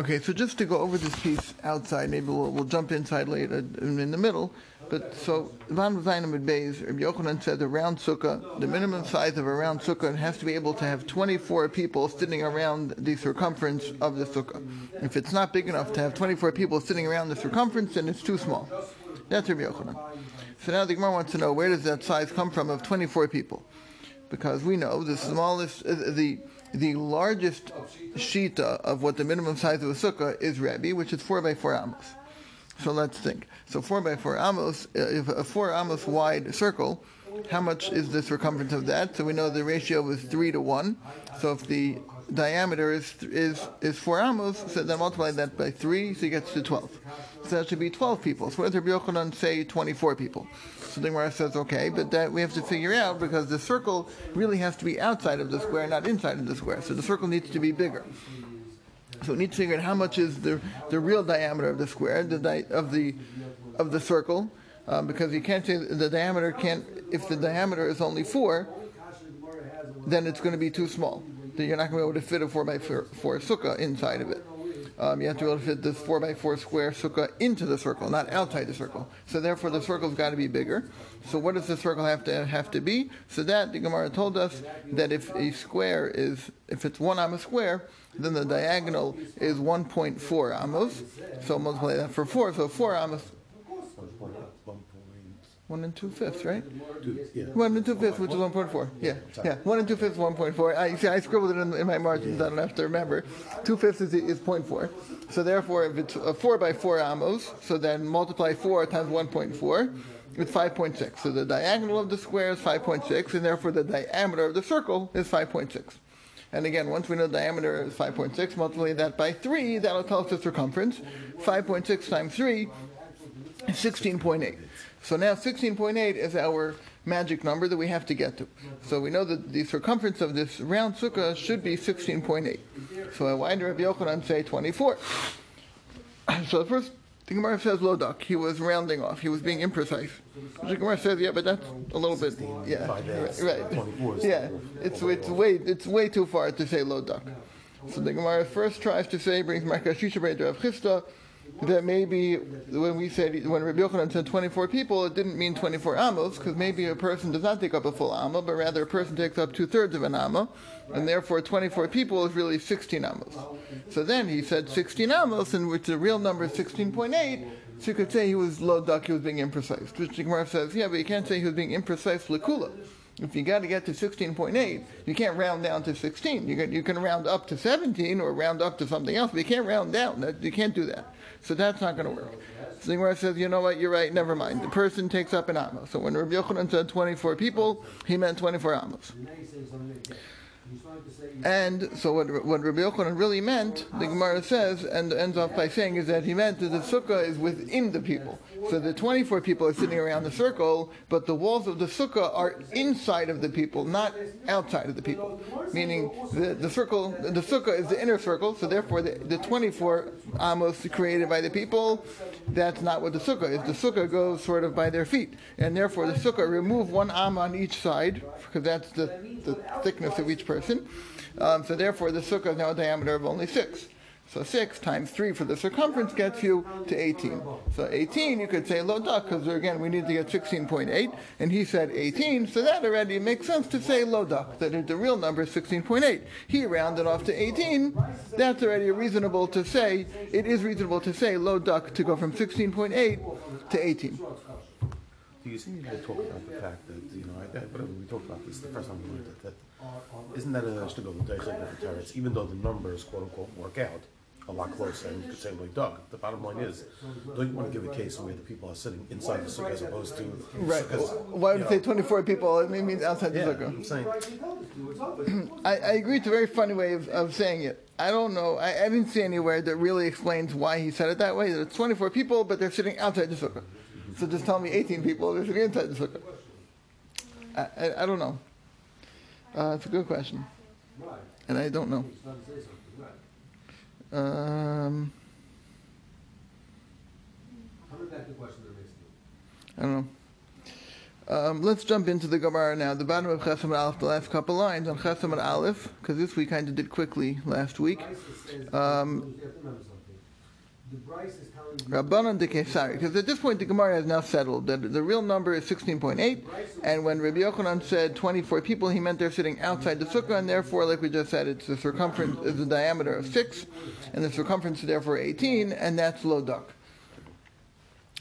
Okay, so just to go over this piece outside, maybe we'll, we'll jump inside later in, the middle. But so Van Zainam Beis, Rabbi Yochanan said a round sukkah, the minimum size of a round sukkah has to be able to have 24 people sitting around the circumference of the sukkah. If it's not big enough to have 24 people sitting around the circumference, then it's too small. That's Rabbi Yochanan. So now the Gemara wants to know where does that size come from of 24 people? Because we know the smallest, uh, the the largest shita of what the minimum size of a sukkah is Rebbe, which is four by four amos. So let's think. So four by four amos, uh, if a four amos wide circle, how much is the circumference of that? So we know the ratio is three to one. So if the diameter is is is four amos, so then multiply that by three, so you get to twelve. So that should be twelve people. So what does Rabbi Yochanan say? Twenty-four people. So the Gemara says, okay, but that we have to figure out because the circle really has to be outside of the square, not inside of the square. So the circle needs to be bigger. So we need to figure out how much is the the real diameter of the square, the di- of the of the circle, um, because you can't say the diameter can't. If the diameter is only four, then it's going to be too small. Then you're not going to be able to fit a four by four, four sukkah inside of it. Um, you have to be able to fit this four by four square sukkah into the circle, not outside the circle. So therefore, the circle's got to be bigger. So what does the circle have to have to be? So that the Gemara told us that if a square is if it's one amos square, then the diagonal is 1.4 amos. So multiply that for four. So four amos. One and two fifths, right? Two, yeah. One and two fifths, which is one point four. Yeah, yeah. One and two fifths, one point four. I see. I scribbled it in, in my margins. I don't have to remember. Two fifths is, is 0.4. So therefore, if it's a four by four amos, so then multiply four times one point four. It's 5.6. So the diagonal of the square is 5.6, and therefore the diameter of the circle is 5.6. And again, once we know the diameter is 5.6, multiply that by 3, that'll tell us the circumference. 5.6 times 3 is 16.8. So now 16.8 is our magic number that we have to get to. So we know that the circumference of this round sukkah should be 16.8. So why did Rabbi Yochanan say 24? So first, the Gemara says lodak. He was rounding off. He was being imprecise. The Gemara says, yeah, but that's a little bit, yeah, right, 24 is yeah. It's it's way it's way too far to say lodak. So the Gemara first tries to say, brings Mar Kashisha brei d'Rav Chisda, that maybe when we said when Rabbi Yochanan said 24 people, it didn't mean 24 amos, because maybe a person does not take up a full amma, but rather a person takes up two thirds of an amma, and therefore 24 people is really 16 amos. So then he said 16 amos, in which the real number is 16.8. So you could say he was lo dak, he was being imprecise. Which the Gemara says, yeah, but you can't say he was being imprecise lekula. If you got to get to 16.8, you can't round down to 16. You can, you can round up to 17 or round up to something else, but you can't round down. You can't do that. So that's not going to work. Gemara says, you know what, you're right, never mind. The person takes up an amos. So when Rabbi Yochanan said 24 people, he meant 24 amos. And so what, what Rabbi Yochanan really meant, the Gemara says, and ends off by saying, is that he meant that the sukkah is within the people. So the 24 people are sitting around the circle, but the walls of the sukkah are inside of the people, not outside of the people. Meaning the, the circle, the sukkah is the inner circle, so therefore the, the 24 amos created by the people, that's not what the sukkah is. The sukkah goes sort of by their feet. And therefore the sukkah remove one am on each side, because that's the, the thickness of each person. Um, so therefore the sukkah has now a diameter of only six. So 6 times 3 for the circumference gets you to 18. So 18, you could say lo dak, because again, we need to get 16.8, and he said 18, so that already makes sense to say lo dak, that the real number is 16.8. He rounded off to 18, that's already reasonable to say, it is reasonable to say lo dak to go from 16.8 to 18. Do you see they talk about the fact that, you know, I, I, whatever, we talked about this the first time we learned it, that isn't that a shtickle of the targets, even though the numbers, quote unquote, work out a lot closer, and you could say, like, Doug, the bottom line is, don't you want to give a case where the people are sitting inside the sukkah as opposed to. Right. Why would you say 24 people? It means outside the Yeah, sukkah. I'm saying, I, I agree. It's a very funny way of, of saying it. I don't know. I, I didn't see anywhere that really explains why he said it that way. That it's 24 people, but they're sitting outside the sukkah. So just tell me 18 people. They're sitting inside the sukkah. I, I, I don't know. Uh, it's a good question, and I don't know. Um, I don't know. Um, let's jump into the Gemara now. The bottom of Chesam Aleph, the last couple lines on Chesam Aleph, because this we kind of did quickly last week. Um, Rabbanon de Kesari, because at this point the Gemara has now settled that the real number is 16.8, and when Rabbi Yochanan said 24 people, he meant they're sitting outside the sukkah, and therefore, like we just said, it's the circumference is the diameter of 6, and the circumference is therefore 18, and that's lo dak.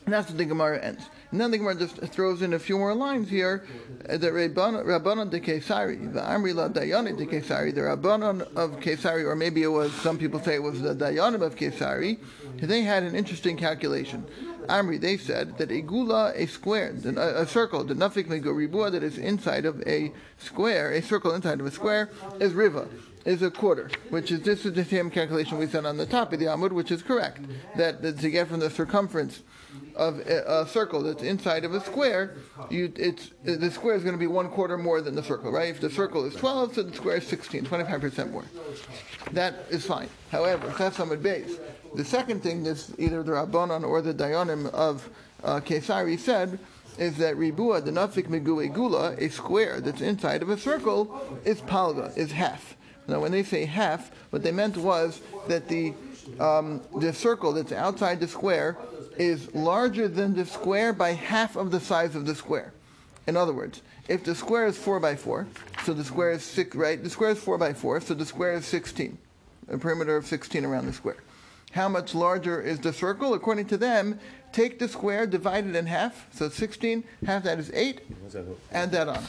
And that's what the Gemara ends. And then the Gemara just throws in a few more lines here uh, that Rabbanon de Kesari, the Amri la Dayanim de Kesari, the Rabbanon of Kesari, or maybe it was, some people say it was the Dayanim of Kesari, they had an interesting calculation. Amri, they said that a gula, a square, a, a circle, the nafik ribua that is inside of a square, a circle inside of a square, is riva is a quarter, which is this is the same calculation we said on the top of the Amud, which is correct. That, that to get from the circumference of a, a, circle that's inside of a square, you, it's, the square is going to be one quarter more than the circle, right? If the circle is 12, so the square is 16, 25% more. That is fine. However, that's on base. The second thing that either the Rabbanon or the Dayanim of uh, Kesari said is that ribua, the nafik migu gula, a square that's inside of a circle, is palga, is half. Now, when they say half, what they meant was that the um, the circle that's outside the square is larger than the square by half of the size of the square. In other words, if the square is 4 by 4, so the square is 6, right? The square is 4 by 4, so the square is 16, a perimeter of 16 around the square. How much larger is the circle? According to them, take the square, divide it in half, so 16, half that is 8, add that on.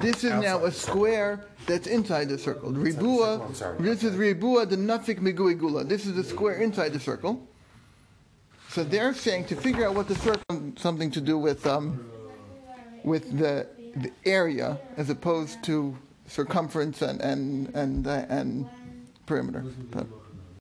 This is now a square that's inside the circle. Ribua, this is Ribua, the Nafik Migui Gula. This is the square inside the circle. So they're saying to figure out what the circle something to do with um, with the, the area as opposed to circumference and and and uh, and perimeter. But,